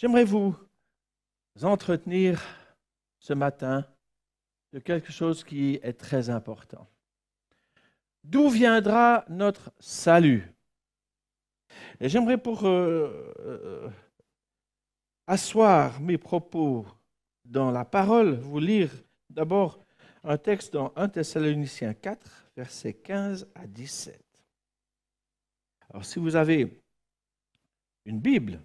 J'aimerais vous entretenir ce matin de quelque chose qui est très important. D'où viendra notre salut? Et j'aimerais pour euh, euh, asseoir mes propos dans la parole, vous lire d'abord un texte dans 1 Thessaloniciens 4, versets 15 à 17. Alors si vous avez une Bible,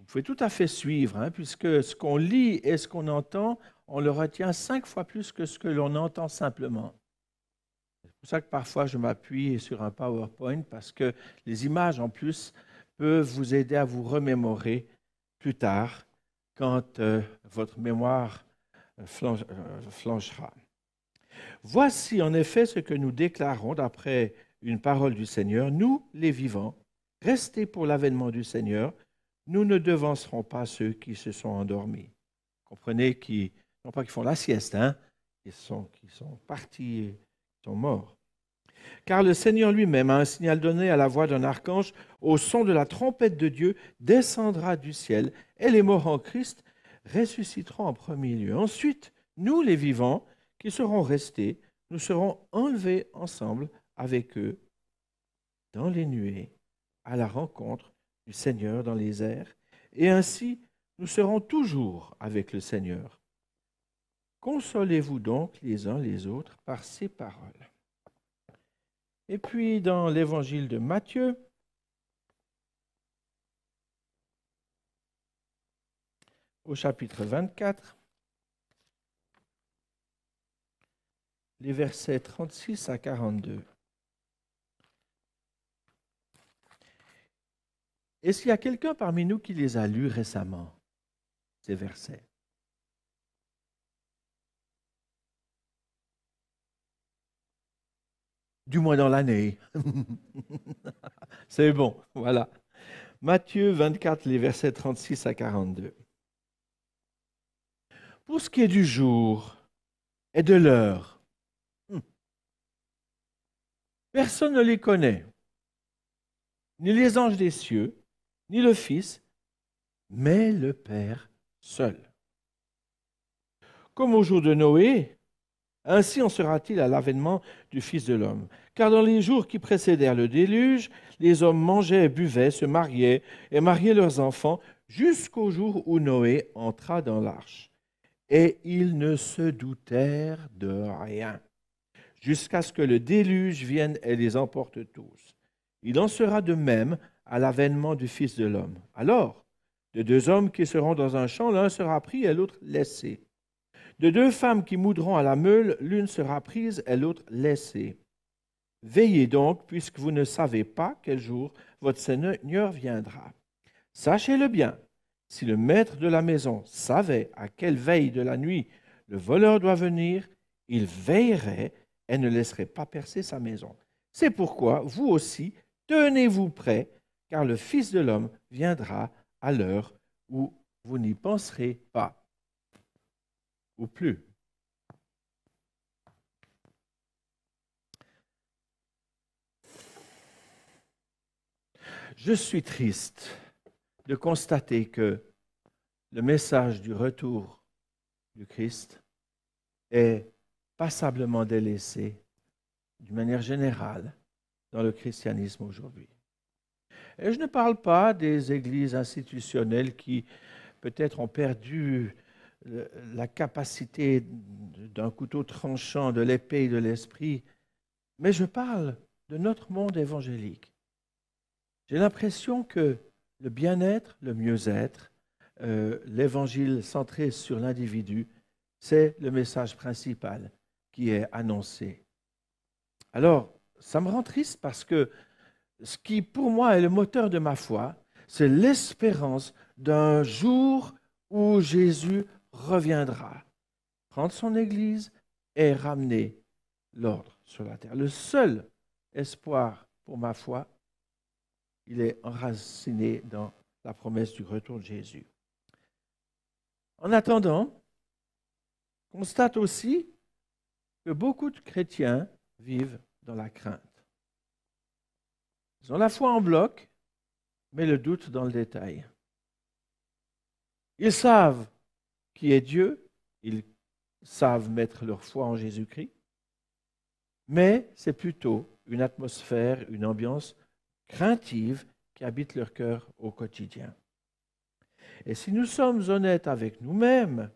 vous pouvez tout à fait suivre, hein, puisque ce qu'on lit et ce qu'on entend, on le retient cinq fois plus que ce que l'on entend simplement. C'est pour ça que parfois je m'appuie sur un PowerPoint, parce que les images en plus peuvent vous aider à vous remémorer plus tard quand euh, votre mémoire euh, euh, flanchera. Voici en effet ce que nous déclarons d'après une parole du Seigneur, nous les vivants, restés pour l'avènement du Seigneur, nous ne devancerons pas ceux qui se sont endormis. Comprenez qui, non pas qu'ils font la sieste, hein, ils sont, qui sont partis, sont morts. Car le Seigneur lui-même a un signal donné à la voix d'un archange, au son de la trompette de Dieu, descendra du ciel, et les morts en Christ ressusciteront en premier lieu. Ensuite, nous les vivants, qui serons restés, nous serons enlevés ensemble avec eux dans les nuées à la rencontre du Seigneur dans les airs, et ainsi nous serons toujours avec le Seigneur. Consolez-vous donc les uns les autres par ces paroles. Et puis dans l'évangile de Matthieu, au chapitre 24, les versets 36 à 42. Est-ce qu'il y a quelqu'un parmi nous qui les a lus récemment, ces versets? Du moins dans l'année. C'est bon, voilà. Matthieu 24, les versets 36 à 42. Pour ce qui est du jour et de l'heure, hmm, personne ne les connaît, ni les anges des cieux, ni le Fils, mais le Père seul. Comme au jour de Noé, ainsi en sera-t-il à l'avènement du Fils de l'homme. Car dans les jours qui précédèrent le déluge, les hommes mangeaient, buvaient, se mariaient et mariaient leurs enfants jusqu'au jour où Noé entra dans l'arche. Et ils ne se doutèrent de rien, jusqu'à ce que le déluge vienne et les emporte tous. Il en sera de même à l'avènement du Fils de l'homme. Alors, de deux hommes qui seront dans un champ, l'un sera pris et l'autre laissé. De deux femmes qui moudront à la meule, l'une sera prise et l'autre laissée. Veillez donc, puisque vous ne savez pas quel jour votre Seigneur viendra. Sachez-le bien, si le maître de la maison savait à quelle veille de la nuit le voleur doit venir, il veillerait et ne laisserait pas percer sa maison. C'est pourquoi, vous aussi, tenez-vous prêts, car le Fils de l'homme viendra à l'heure où vous n'y penserez pas, ou plus. Je suis triste de constater que le message du retour du Christ est passablement délaissé d'une manière générale dans le christianisme aujourd'hui. Et je ne parle pas des églises institutionnelles qui peut-être ont perdu la capacité d'un couteau tranchant de l'épée et de l'esprit, mais je parle de notre monde évangélique. J'ai l'impression que le bien-être, le mieux-être, euh, l'évangile centré sur l'individu, c'est le message principal qui est annoncé. Alors, ça me rend triste parce que ce qui pour moi est le moteur de ma foi, c'est l'espérance d'un jour où Jésus reviendra, prendre son Église et ramener l'ordre sur la terre. Le seul espoir pour ma foi, il est enraciné dans la promesse du retour de Jésus. En attendant, constate aussi que beaucoup de chrétiens vivent dans la crainte. Ils ont la foi en bloc, mais le doute dans le détail. Ils savent qui est Dieu, ils savent mettre leur foi en Jésus-Christ, mais c'est plutôt une atmosphère, une ambiance craintive qui habite leur cœur au quotidien. Et si nous sommes honnêtes avec nous-mêmes,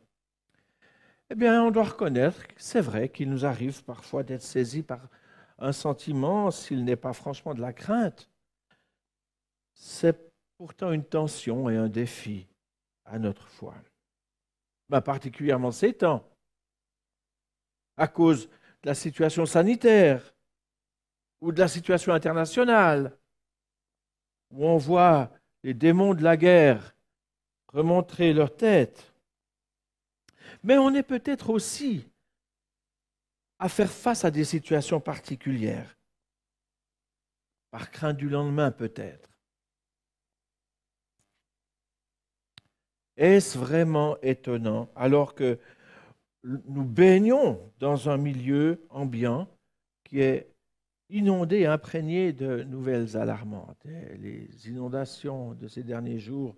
eh bien, on doit reconnaître c'est vrai qu'il nous arrive parfois d'être saisis par un sentiment, s'il n'est pas franchement de la crainte. C'est pourtant une tension et un défi à notre foi. Ben, particulièrement ces temps, à cause de la situation sanitaire ou de la situation internationale, où on voit les démons de la guerre remontrer leur tête. Mais on est peut-être aussi à faire face à des situations particulières, par crainte du lendemain peut-être. Est-ce vraiment étonnant alors que nous baignons dans un milieu ambiant qui est inondé, imprégné de nouvelles alarmantes? les inondations de ces derniers jours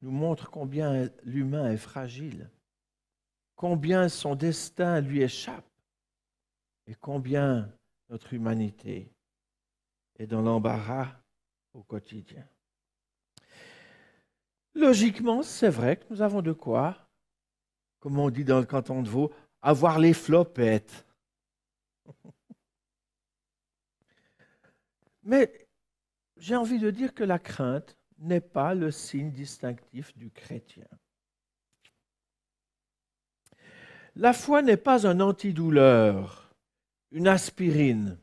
nous montrent combien l'humain est fragile, combien son destin lui échappe et combien notre humanité est dans l'embarras au quotidien. Logiquement, c'est vrai que nous avons de quoi, comme on dit dans le canton de Vaud, avoir les flopettes. Mais j'ai envie de dire que la crainte n'est pas le signe distinctif du chrétien. La foi n'est pas un antidouleur, une aspirine.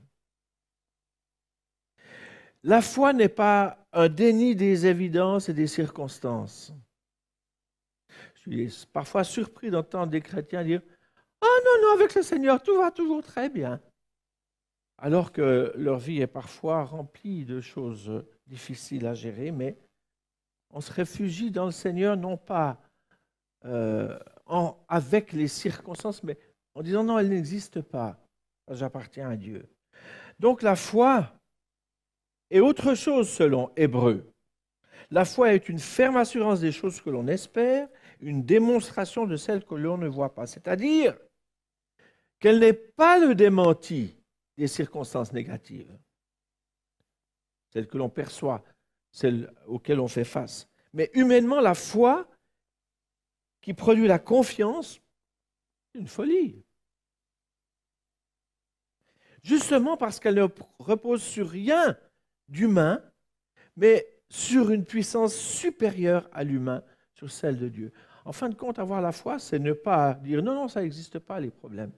La foi n'est pas un déni des évidences et des circonstances. Je suis parfois surpris d'entendre des chrétiens dire Ah oh non, non, avec le Seigneur, tout va toujours très bien. Alors que leur vie est parfois remplie de choses difficiles à gérer, mais on se réfugie dans le Seigneur non pas euh, avec les circonstances, mais en disant non, elle n'existe pas. J'appartiens à Dieu. Donc la foi et autre chose selon Hébreu. La foi est une ferme assurance des choses que l'on espère, une démonstration de celles que l'on ne voit pas. C'est-à-dire qu'elle n'est pas le démenti des circonstances négatives, celles que l'on perçoit, celles auxquelles on fait face. Mais humainement, la foi qui produit la confiance, c'est une folie. Justement parce qu'elle ne repose sur rien d'humain, mais sur une puissance supérieure à l'humain, sur celle de Dieu. En fin de compte, avoir la foi, c'est ne pas dire non, non, ça n'existe pas, les problèmes.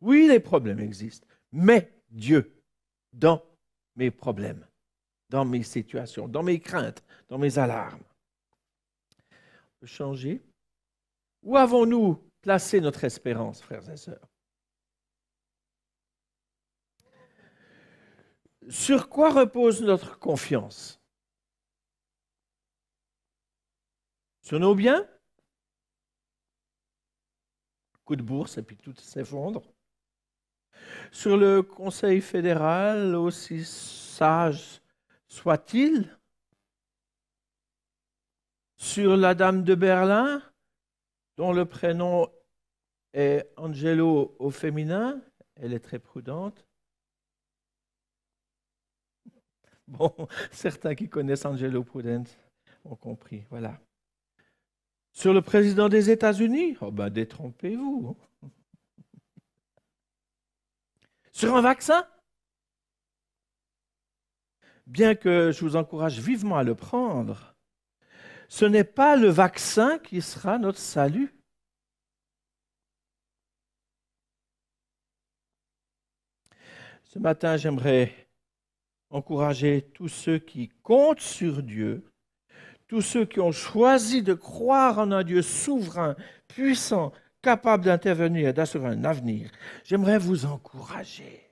Oui, les problèmes existent, mais Dieu, dans mes problèmes, dans mes situations, dans mes craintes, dans mes alarmes. Changer. Où avons-nous placé notre espérance, frères et sœurs? Sur quoi repose notre confiance? Sur nos biens? Coup de bourse et puis tout s'effondre. Sur le Conseil fédéral, aussi sage soit-il? Sur la Dame de Berlin, dont le prénom est Angelo au féminin, elle est très prudente. Bon, certains qui connaissent Angelo Prudence ont compris. Voilà. Sur le président des États-Unis, oh ben détrompez-vous. Sur un vaccin? Bien que je vous encourage vivement à le prendre, ce n'est pas le vaccin qui sera notre salut. Ce matin, j'aimerais encourager tous ceux qui comptent sur Dieu, tous ceux qui ont choisi de croire en un Dieu souverain, puissant, capable d'intervenir et d'assurer un avenir. J'aimerais vous encourager.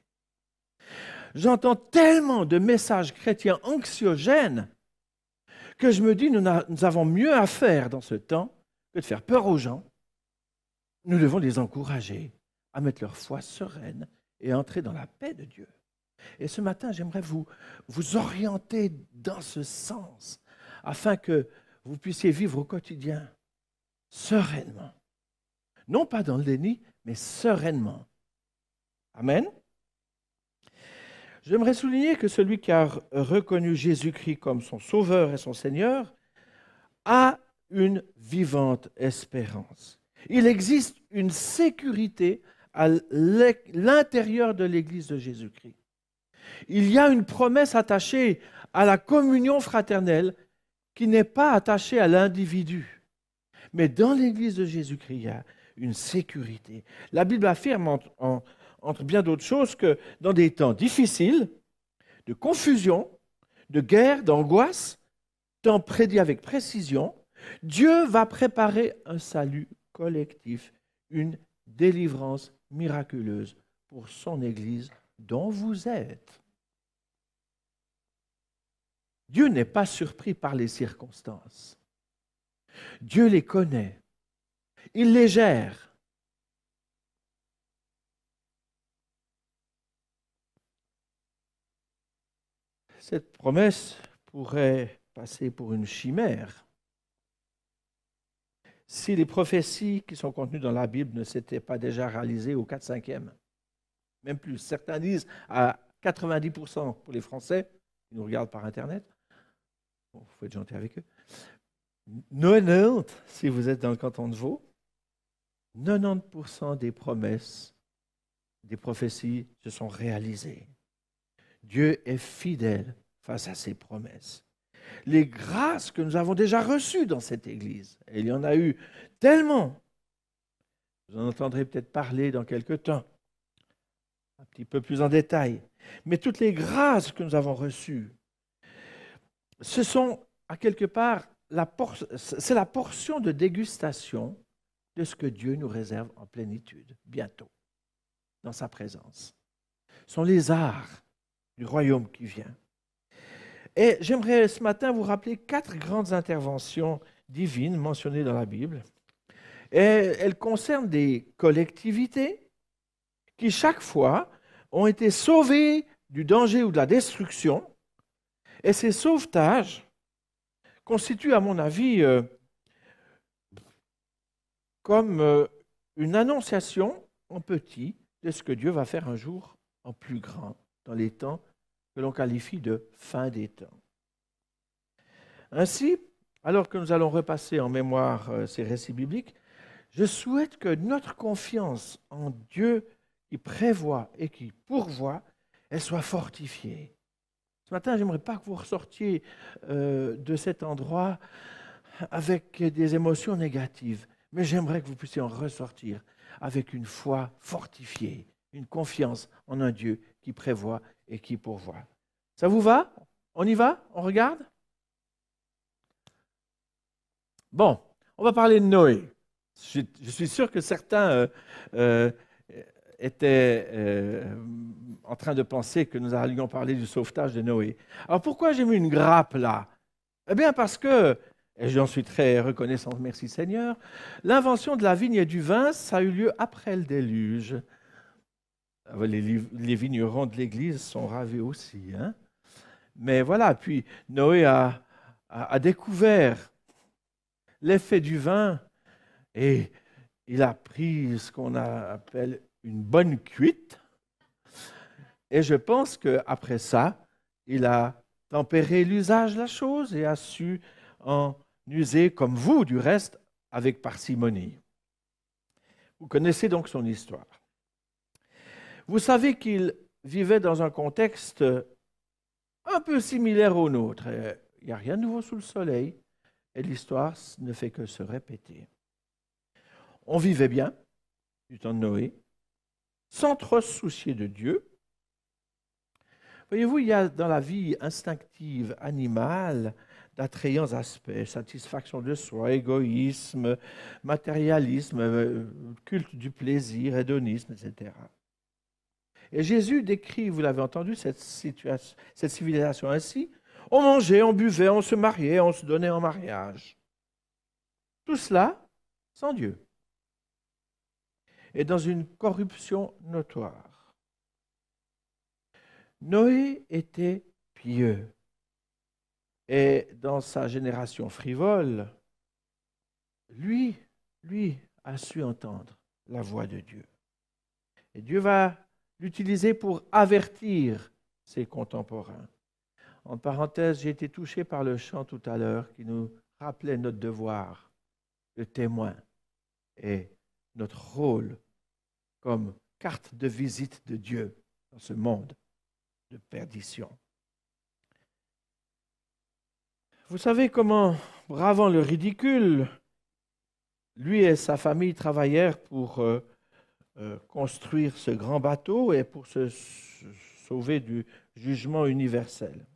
J'entends tellement de messages chrétiens anxiogènes que je me dis, nous, nous avons mieux à faire dans ce temps que de faire peur aux gens. Nous devons les encourager à mettre leur foi sereine et entrer dans la paix de Dieu. Et ce matin, j'aimerais vous, vous orienter dans ce sens, afin que vous puissiez vivre au quotidien sereinement. Non pas dans le déni, mais sereinement. Amen. J'aimerais souligner que celui qui a reconnu Jésus-Christ comme son Sauveur et son Seigneur a une vivante espérance. Il existe une sécurité à l'intérieur de l'Église de Jésus-Christ. Il y a une promesse attachée à la communion fraternelle qui n'est pas attachée à l'individu. Mais dans l'Église de Jésus-Christ, a une sécurité. La Bible affirme, entre bien d'autres choses, que dans des temps difficiles, de confusion, de guerre, d'angoisse, tant prédit avec précision, Dieu va préparer un salut collectif, une délivrance miraculeuse pour son Église dont vous êtes. Dieu n'est pas surpris par les circonstances. Dieu les connaît. Il les gère. Cette promesse pourrait passer pour une chimère si les prophéties qui sont contenues dans la Bible ne s'étaient pas déjà réalisées au 4-5e. Même plus. Certains disent à 90% pour les Français, qui nous regardent par Internet. Bon, il faut être gentil avec eux. 90, si vous êtes dans le canton de Vaud, 90% des promesses, des prophéties se sont réalisées. Dieu est fidèle face à ses promesses les grâces que nous avons déjà reçues dans cette Église. Il y en a eu tellement. Vous en entendrez peut-être parler dans quelques temps, un petit peu plus en détail. Mais toutes les grâces que nous avons reçues, ce sont à quelque part, c'est la portion de dégustation de ce que Dieu nous réserve en plénitude, bientôt, dans sa présence. Ce sont les arts du royaume qui vient. Et j'aimerais ce matin vous rappeler quatre grandes interventions divines mentionnées dans la Bible. Et elles concernent des collectivités qui, chaque fois, ont été sauvées du danger ou de la destruction. Et ces sauvetages constituent, à mon avis, euh, comme euh, une annonciation en petit de ce que Dieu va faire un jour en plus grand dans les temps que l'on qualifie de fin des temps. Ainsi, alors que nous allons repasser en mémoire euh, ces récits bibliques, je souhaite que notre confiance en Dieu qui prévoit et qui pourvoit, elle soit fortifiée. Ce matin, j'aimerais pas que vous ressortiez euh, de cet endroit avec des émotions négatives, mais j'aimerais que vous puissiez en ressortir avec une foi fortifiée, une confiance en un Dieu qui prévoit et qui pourvoit. Ça vous va? On y va? On regarde? Bon, on va parler de Noé. Je, suis sûr que certains euh, euh, étaient euh, en train de penser que nous allions parler du sauvetage de Noé. Alors pourquoi j'ai mis une grappe là? Eh bien parce que, et j'en suis très reconnaissant, merci Seigneur, l'invention de la vigne et du vin, ça a eu lieu après le déluge. Ah, les, vignerons de l'Église sont ravés aussi. Hein mais voilà, puis Noé a, découvert l'effet du vin et il a pris ce qu'on appelle une bonne cuite. Et je pense qu'après ça, il a tempéré l'usage de la chose et a su en user, comme vous du reste, avec parcimonie. Vous connaissez donc son histoire. Vous savez qu'il vivait dans un contexte un peu similaire au nôtre. Il n'y a rien de nouveau sous le soleil et l'histoire ne fait que se répéter. On vivait bien du temps de Noé, sans trop se soucier de Dieu. Voyez-vous, il y a dans la vie instinctive animale d'attrayants aspects, satisfaction de soi, égoïsme, matérialisme, culte du plaisir, hédonisme, etc. Et Jésus décrit, vous l'avez entendu, cette, situation, cette civilisation ainsi. On mangeait, on buvait, on se mariait, on se donnait en mariage. Tout cela sans Dieu. Et dans une corruption notoire. Noé était pieux. Et dans sa génération frivole, lui lui a su entendre la voix de Dieu. Et Dieu va l'utiliser pour avertir ses contemporains. En parenthèse, j'ai été touché par le chant tout à l'heure qui nous rappelait notre devoir de témoin et notre rôle comme carte de visite de Dieu dans ce monde de perdition. Vous savez comment, bravant le ridicule, lui et sa famille travaillèrent pour euh, euh, construire ce grand bateau et pour se sauver du jugement universel.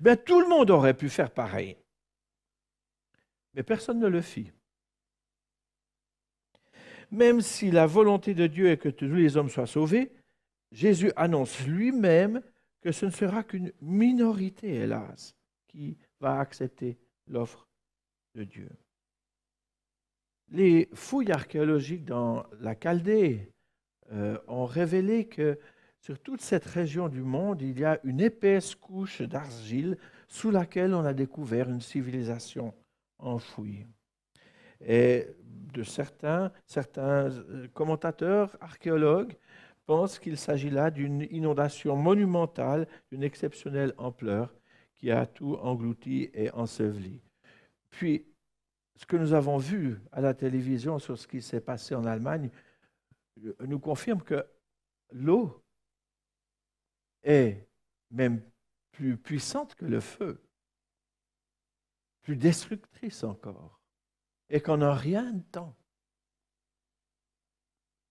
Ben, tout le monde aurait pu faire pareil. Mais personne ne le fit. Même si la volonté de Dieu est que tous les hommes soient sauvés, Jésus annonce lui-même que ce ne sera qu'une minorité, hélas, qui va accepter l'offre de Dieu. Les fouilles archéologiques dans la Chaldée euh, ont révélé que sur toute cette région du monde, il y a une épaisse couche d'argile sous laquelle on a découvert une civilisation enfouie. Et de certains, certains euh, commentateurs, archéologues, pensent qu'il s'agit là d'une inondation monumentale d'une exceptionnelle ampleur qui a tout englouti et enseveli. Puis, ce que nous avons vu à la télévision sur ce qui s'est passé en Allemagne euh, nous confirme que l'eau est même plus puissante que le feu, plus destructrice encore, et qu'en un rien de temps,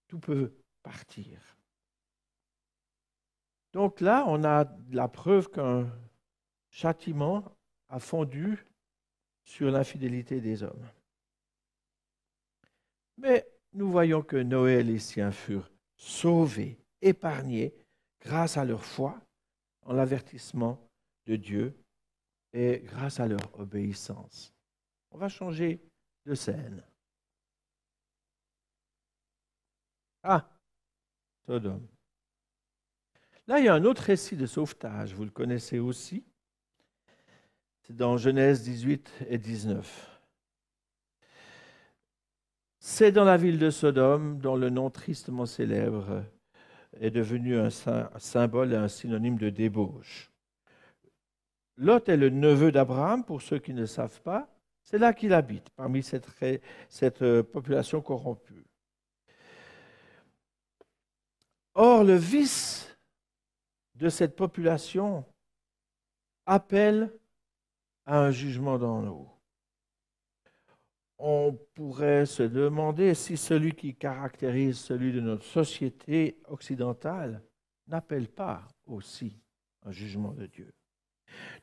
tout peut partir. Donc là, on a la preuve qu'un châtiment a fondu sur l'infidélité des hommes. Mais nous voyons que Noé et les siens furent sauvés, épargnés, grâce à leur foi en l'avertissement de Dieu et grâce à leur obéissance. On va changer de scène. Ah, Sodome. Là, il y a un autre récit de sauvetage, vous le connaissez aussi. C'est dans Genèse 18 et 19. C'est dans la ville de Sodome, dont le nom tristement célèbre est devenu un symbole et un synonyme de débauche. Lot est le neveu d'Abraham, pour ceux qui ne savent pas. C'est là qu'il habite, parmi cette, euh, population corrompue. Or, le vice de cette population appelle à un jugement dans l'eau on pourrait se demander si celui qui caractérise celui de notre société occidentale n'appelle pas aussi un jugement de Dieu.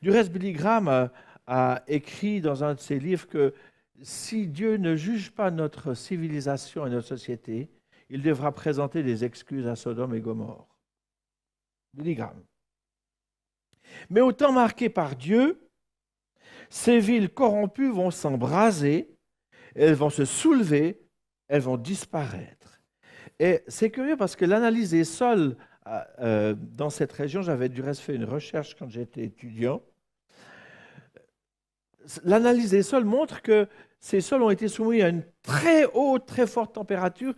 Du reste, Billy a, écrit dans un de ses livres que si Dieu ne juge pas notre civilisation et notre société, il devra présenter des excuses à Sodome et Gomorre. Billy. Mais au temps marqué par Dieu, ces villes corrompues vont s'embraser elles vont se soulever, elles vont disparaître. Et c'est curieux parce que l'analyse des sols euh, euh, dans cette région, j'avais du reste fait une recherche quand j'étais étudiant. L'analyse des sols montre que ces sols ont été soumis à une très haute, très forte température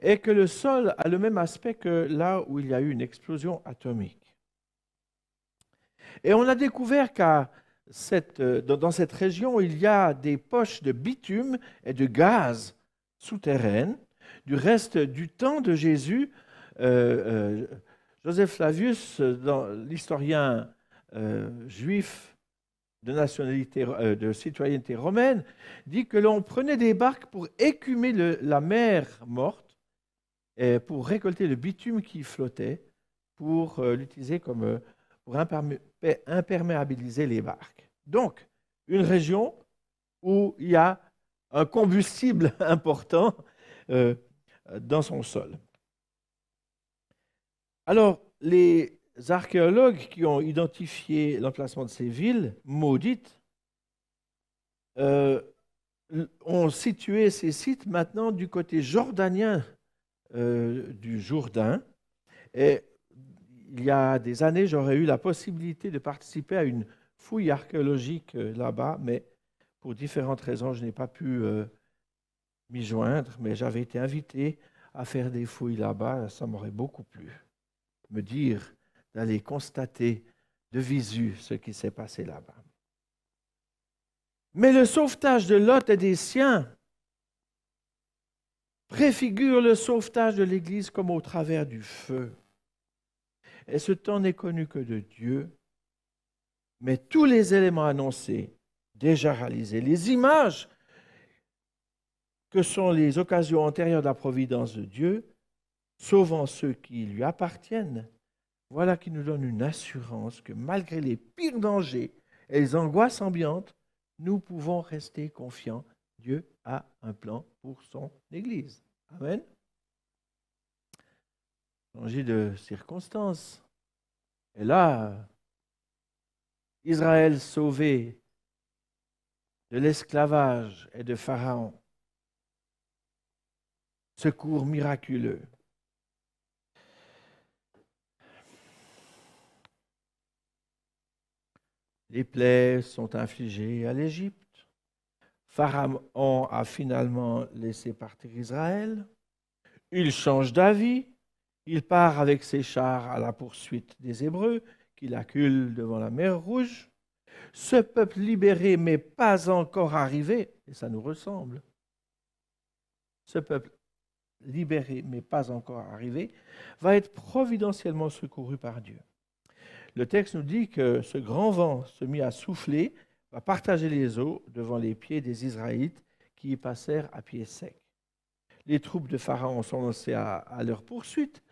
et que le sol a le même aspect que là où il y a eu une explosion atomique. Et on a découvert qu'à euh, dans cette région, il y a des poches de bitume et de gaz souterraines. Du reste du temps de Jésus, euh, euh, Joseph Flavius, l'historien juif de nationalité, de citoyenneté romaine, dit que l'on prenait des barques pour écumer la mer morte pour récolter le bitume qui flottait, pour l'utiliser comme pour imperméabiliser les barques. Donc, une région où il y a un combustible important euh, dans son sol. Alors, les archéologues qui ont identifié l'emplacement de ces villes maudites euh, ont situé ces sites maintenant du côté jordanien euh, du Jourdain. Et il y a des années, j'aurais eu la possibilité de participer à une fouille archéologique euh, là-bas, mais pour différentes raisons, je n'ai pas pu m'y joindre, mais j'avais été invité à faire des fouilles là-bas. Ça m'aurait beaucoup plu. Me dire d'aller constater de visu ce qui s'est passé là-bas. Mais le sauvetage de Lot et des siens préfigure le sauvetage de l'Église comme au travers du feu. Et ce temps n'est connu que de Dieu, mais tous les éléments annoncés, déjà réalisés, les images que sont les occasions antérieures de la providence de Dieu, sauvant ceux qui lui appartiennent, voilà qui nous donne une assurance que malgré les pires dangers et les angoisses ambiantes, nous pouvons rester confiants. Dieu a un plan pour son Église. Amen. Changer de circonstances. Et là, Israël sauvé de l'esclavage et de Pharaon. Secours miraculeux. Les plaies sont infligées à l'Égypte. Pharaon a finalement laissé partir Israël. Il change d'avis. Il part avec ses chars à la poursuite des Hébreux, qu'il accule devant la mer Rouge. Ce peuple libéré, mais pas encore arrivé, et ça nous ressemble, ce peuple libéré, mais pas encore arrivé, va être providentiellement secouru par Dieu. Le texte nous dit que ce grand vent se mit à souffler va partager les eaux devant les pieds des Israélites qui y passèrent à pied sec. Les troupes de Pharaon sont lancées à, leur poursuite.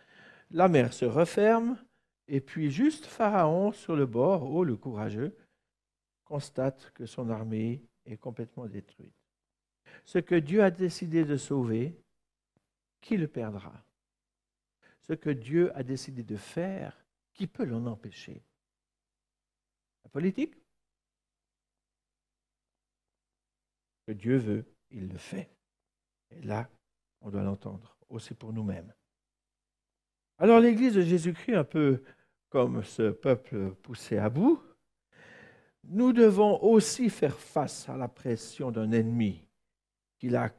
La mer se referme et puis juste Pharaon sur le bord, oh le courageux, constate que son armée est complètement détruite. Ce que Dieu a décidé de sauver, qui le perdra? Ce que Dieu a décidé de faire, qui peut l'en empêcher? La politique? Que Dieu veut, il le fait. Et là, on doit l'entendre aussi pour nous-mêmes. Alors l'Église de Jésus-Christ, un peu comme ce peuple poussé à bout, nous devons aussi faire face à la pression d'un ennemi qui la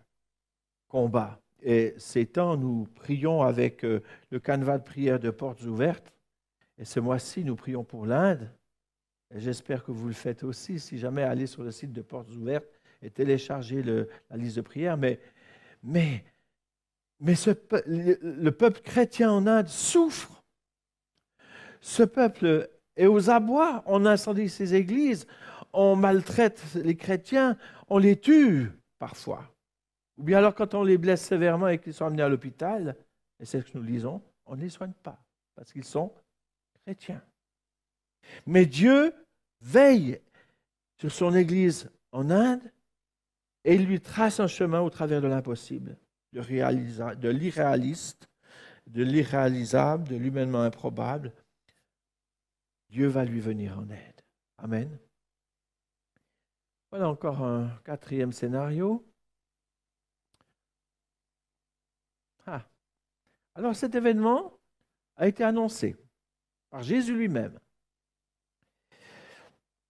combat. Et ces temps, nous prions avec euh, le canevas de prière de portes ouvertes. Et ce mois-ci, nous prions pour l'Inde. J'espère que vous le faites aussi. Si jamais allez sur le site de portes ouvertes, et télécharger la liste de prières, mais, mais, mais le, peuple chrétien en Inde souffre. Ce peuple est aux abois, on incendie ses églises, on maltraite les chrétiens, on les tue parfois. Ou bien alors quand on les blesse sévèrement et qu'ils sont amenés à l'hôpital, et c'est ce que nous lisons, on ne les soigne pas, parce qu'ils sont Mais Dieu veille sur son Église en Inde et il lui trace un chemin au travers de l'impossible, de l'irréaliste, de l'irréalisable, de l'humainement improbable. Dieu va lui venir en aide. Amen. Voilà encore un quatrième scénario. Ah. Alors cet événement a été annoncé par Jésus lui-même.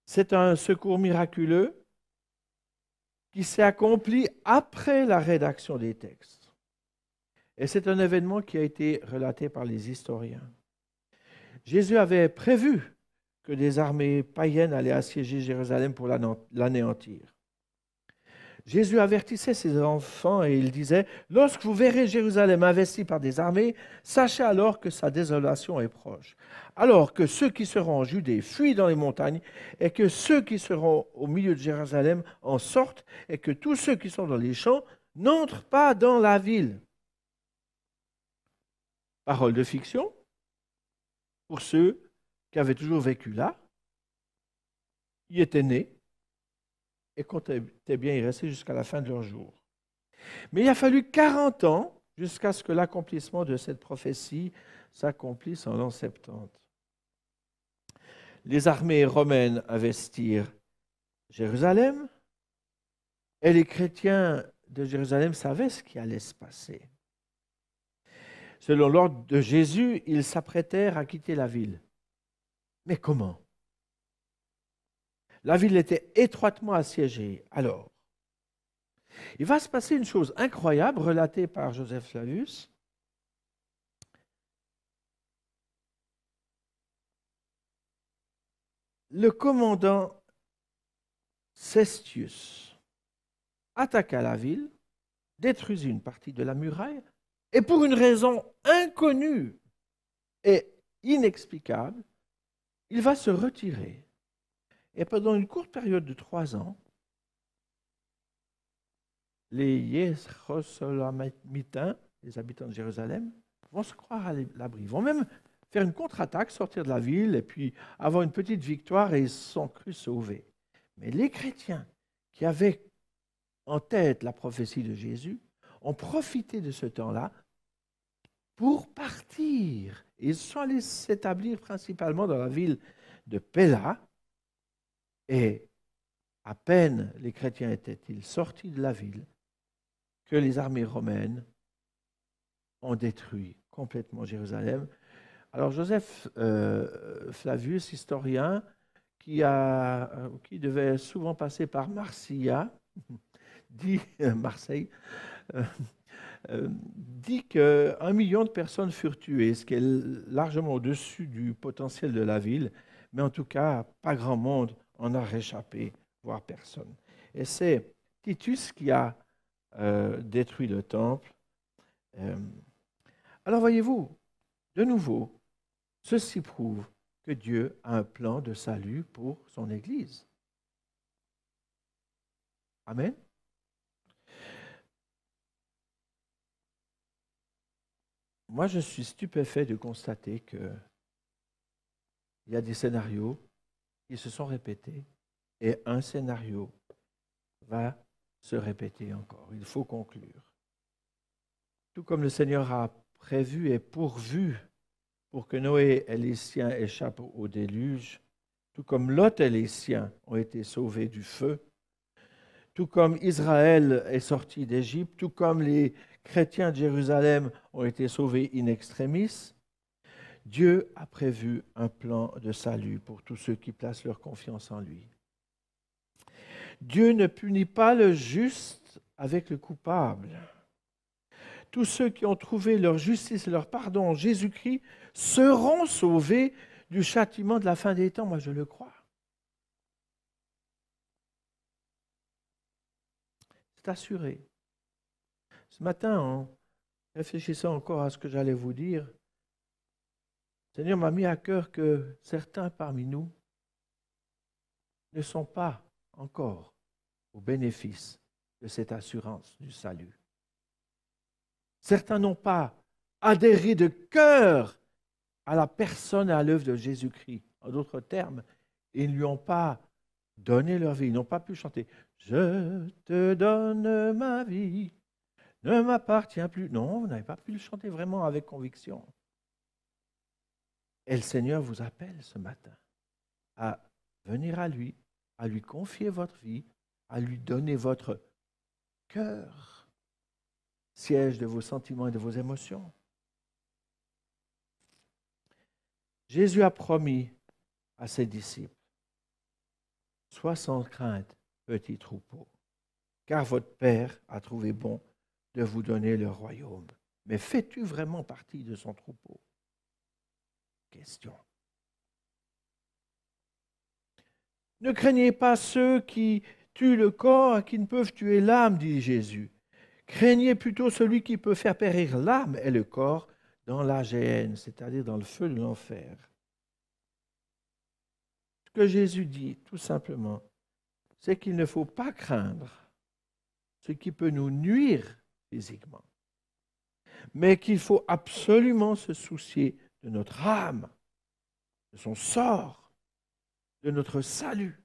C'est un secours miraculeux qui s'est accompli après la rédaction des textes. Et c'est un événement qui a été relaté par les historiens. Jésus avait prévu que des armées païennes allaient assiéger Jérusalem pour l'anéantir. Jésus avertissait ses enfants et il disait, Lorsque vous verrez Jérusalem investie par des armées, sachez alors que sa désolation est proche. Alors que ceux qui seront en Judée fuient dans les montagnes, et que ceux qui seront au milieu de Jérusalem en sortent, et que tous ceux qui sont dans les champs n'entrent pas dans la ville. Parole de fiction pour ceux qui avaient toujours vécu là, y étaient nés, et comptaient bien y rester jusqu'à la fin de leur jour. Mais il a fallu 40 ans jusqu'à ce que l'accomplissement de cette prophétie s'accomplisse en l'an 70. Les armées romaines investirent Jérusalem et les chrétiens de Jérusalem savaient ce qui allait se passer. Selon l'ordre de Jésus, ils s'apprêtèrent à quitter la ville. Mais comment? La ville était étroitement assiégée. Alors, Il va se passer une chose incroyable relatée par Joseph Flavius. Le commandant Cestius attaqua la ville, détruisit une partie de la muraille, et pour une raison inconnue et inexplicable, il va se retirer. Et pendant une courte période de trois ans, les Yérosolamitains, les habitants de Jérusalem, vont se croire à l'abri. Vont même faire une contre-attaque, sortir de la ville et puis avoir une petite victoire et ils sont crus sauvés. Mais les chrétiens qui avaient en tête la prophétie de Jésus ont profité de ce temps-là pour partir. Ils sont allés s'établir principalement dans la ville de Pella. Et à peine les chrétiens étaient-ils sortis de la ville que les armées romaines ont détruit complètement Jérusalem. Alors Joseph euh, Flavius, historien, euh, qui devait souvent passer par Marseilla, dit Marseille, euh, dit qu'un million de personnes furent tuées, ce qui est largement au-dessus du potentiel de la ville, mais en tout cas, pas grand monde en a réchappé, voire personne. Et c'est Titus qui a euh, détruit le temple. Euh, alors voyez-vous, de nouveau, ceci prouve que Dieu a un plan de salut pour son Église. Amen. Moi, je suis stupéfait de constater que il y a des scénarios qui se sont répétés et un scénario va se répéter encore. Il faut conclure. Tout comme le Seigneur a prévu et pourvu pour que Noé et les siens échappent au déluge, tout comme Lot et les siens ont été sauvés du feu, tout comme Israël est sorti d'Égypte, tout comme les chrétiens de Jérusalem ont été sauvés in extremis, Dieu a prévu un plan de salut pour tous ceux qui placent leur confiance en lui. Dieu ne punit pas le juste avec le coupable. Tous ceux qui ont trouvé leur justice et leur pardon en Jésus-Christ seront sauvés du châtiment de la fin des temps, moi je le crois. C'est assuré. Ce matin, en réfléchissant encore à ce que j'allais vous dire, Seigneur m'a mis à cœur que certains parmi nous ne sont pas encore au bénéfice de cette assurance du salut. Certains n'ont pas adhéré de cœur à la personne et à l'œuvre de Jésus-Christ. En d'autres termes, ils ne lui ont pas donné leur vie, ils n'ont pas pu chanter Je te donne ma vie, ne m'appartient plus. Non, vous n'avez pas pu le chanter vraiment avec conviction. Et le Seigneur vous appelle ce matin à venir à lui, à lui confier votre vie, à lui donner votre cœur, siège de vos sentiments et de vos émotions. Jésus a promis à ses disciples, Sois sans crainte, petit troupeau, car votre Père a trouvé bon de vous donner le royaume. Mais fais-tu vraiment partie de son troupeau? Question. Ne craignez pas ceux qui tuent le corps et qui ne peuvent tuer l'âme, dit Jésus. Craignez plutôt celui qui peut faire périr l'âme et le corps dans la géhenne, c'est-à-dire dans le feu de l'enfer. Ce que Jésus dit, tout simplement, c'est qu'il ne faut pas craindre ce qui peut nous nuire physiquement, mais qu'il faut absolument se soucier de notre âme, de son sort, de notre salut.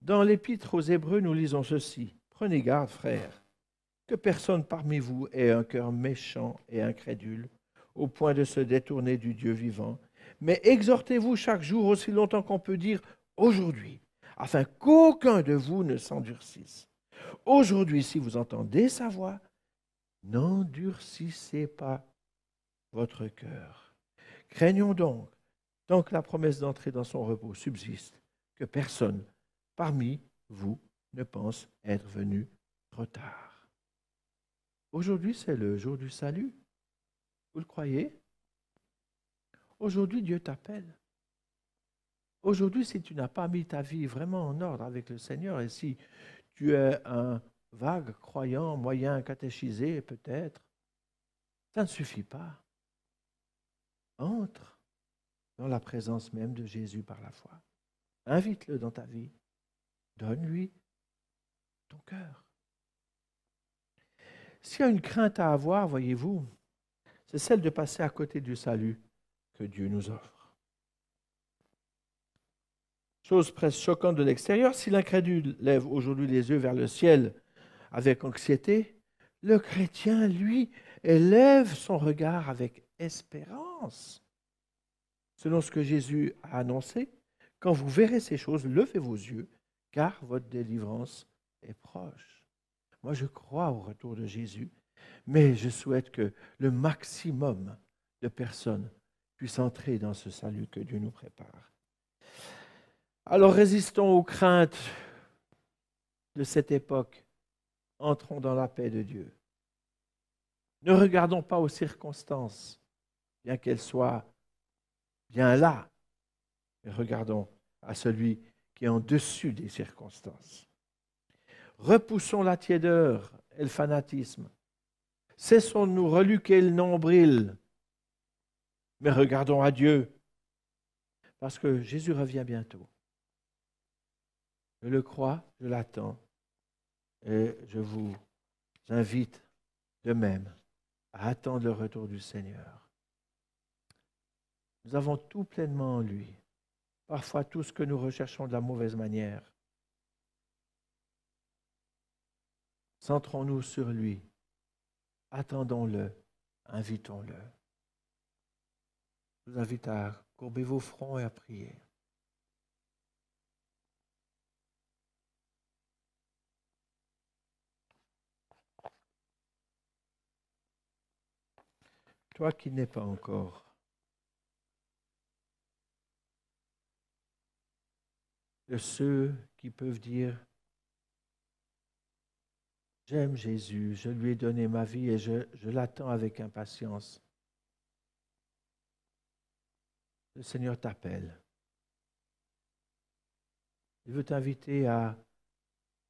Dans l'épître aux Hébreux, nous lisons ceci. Prenez garde, frères, que personne parmi vous ait un cœur méchant et incrédule, au point de se détourner du Dieu vivant, mais exhortez-vous chaque jour aussi longtemps qu'on peut dire aujourd'hui, afin qu'aucun de vous ne s'endurcisse. Aujourd'hui, si vous entendez sa voix, n'endurcissez pas votre cœur. Craignons donc, tant que la promesse d'entrer dans son repos subsiste, que personne parmi vous ne pense être venu trop tard. Aujourd'hui, c'est le jour du salut. Vous le croyez? Aujourd'hui, Dieu t'appelle. Aujourd'hui, si tu n'as pas mis ta vie vraiment en ordre avec le Seigneur et si tu es un vague croyant, moyen catéchisé peut-être, ça ne suffit pas. Entre dans la présence même de Jésus par la foi. Invite-le dans ta vie. Donne-lui ton cœur. S'il y a une crainte à avoir, voyez-vous, c'est celle de passer à côté du salut que Dieu nous offre. Chose presque choquante de l'extérieur, si l'incrédule lève aujourd'hui les yeux vers le ciel avec anxiété, le chrétien, lui, élève son regard avec espérance. Selon ce que Jésus a annoncé, quand vous verrez ces choses, levez vos yeux, car votre délivrance est proche. Moi, je crois au retour de Jésus, mais je souhaite que le maximum de personnes puissent entrer dans ce salut que Dieu nous prépare. Alors résistons aux craintes de cette époque. Entrons dans la paix de Dieu. Ne regardons pas aux circonstances, bien qu'elles soient bien là, mais regardons à celui qui est en dessus des circonstances. Repoussons la tiédeur et le fanatisme. Cessons de nous reluquer le nombril, mais regardons à Dieu, parce que Jésus revient bientôt. Je le crois, je l'attends, et je vous invite de même à attendre le retour du Seigneur. Nous avons tout pleinement en lui, parfois tout ce que nous recherchons de la mauvaise manière. Centrons-nous sur lui, attendons-le, invitons-le. Je vous invite à courber vos fronts et à prier. Toi qui n'es pas encore de ceux qui peuvent dire, j'aime Jésus, je lui ai donné ma vie et je, l'attends avec impatience. Le Seigneur t'appelle. Il veut t'inviter à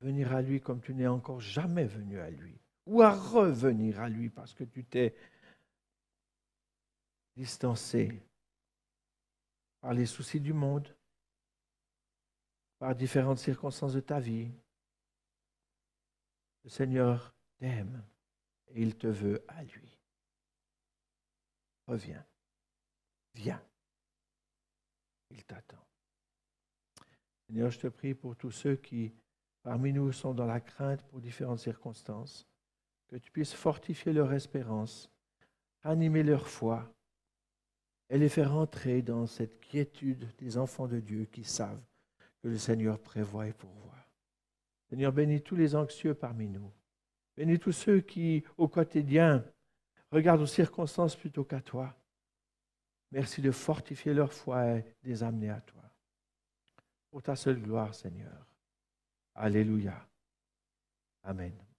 venir à lui comme tu n'es encore jamais venu à lui, ou à revenir à lui parce que tu t'es distancé par les soucis du monde, par différentes circonstances de ta vie. Le Seigneur t'aime et il te veut à lui. Reviens, viens, il t'attend. Seigneur, je te prie pour tous ceux qui, parmi nous, sont dans la crainte pour différentes circonstances, que tu puisses fortifier leur espérance, animer leur foi, et les faire entrer dans cette quiétude des enfants de Dieu qui savent que le Seigneur prévoit et pourvoit. Seigneur, bénis tous les anxieux parmi nous. Bénis tous ceux qui, au quotidien, regardent aux circonstances plutôt qu'à toi. Merci de fortifier leur foi et de les amener à toi. Pour ta seule gloire, Seigneur. Alléluia. Amen.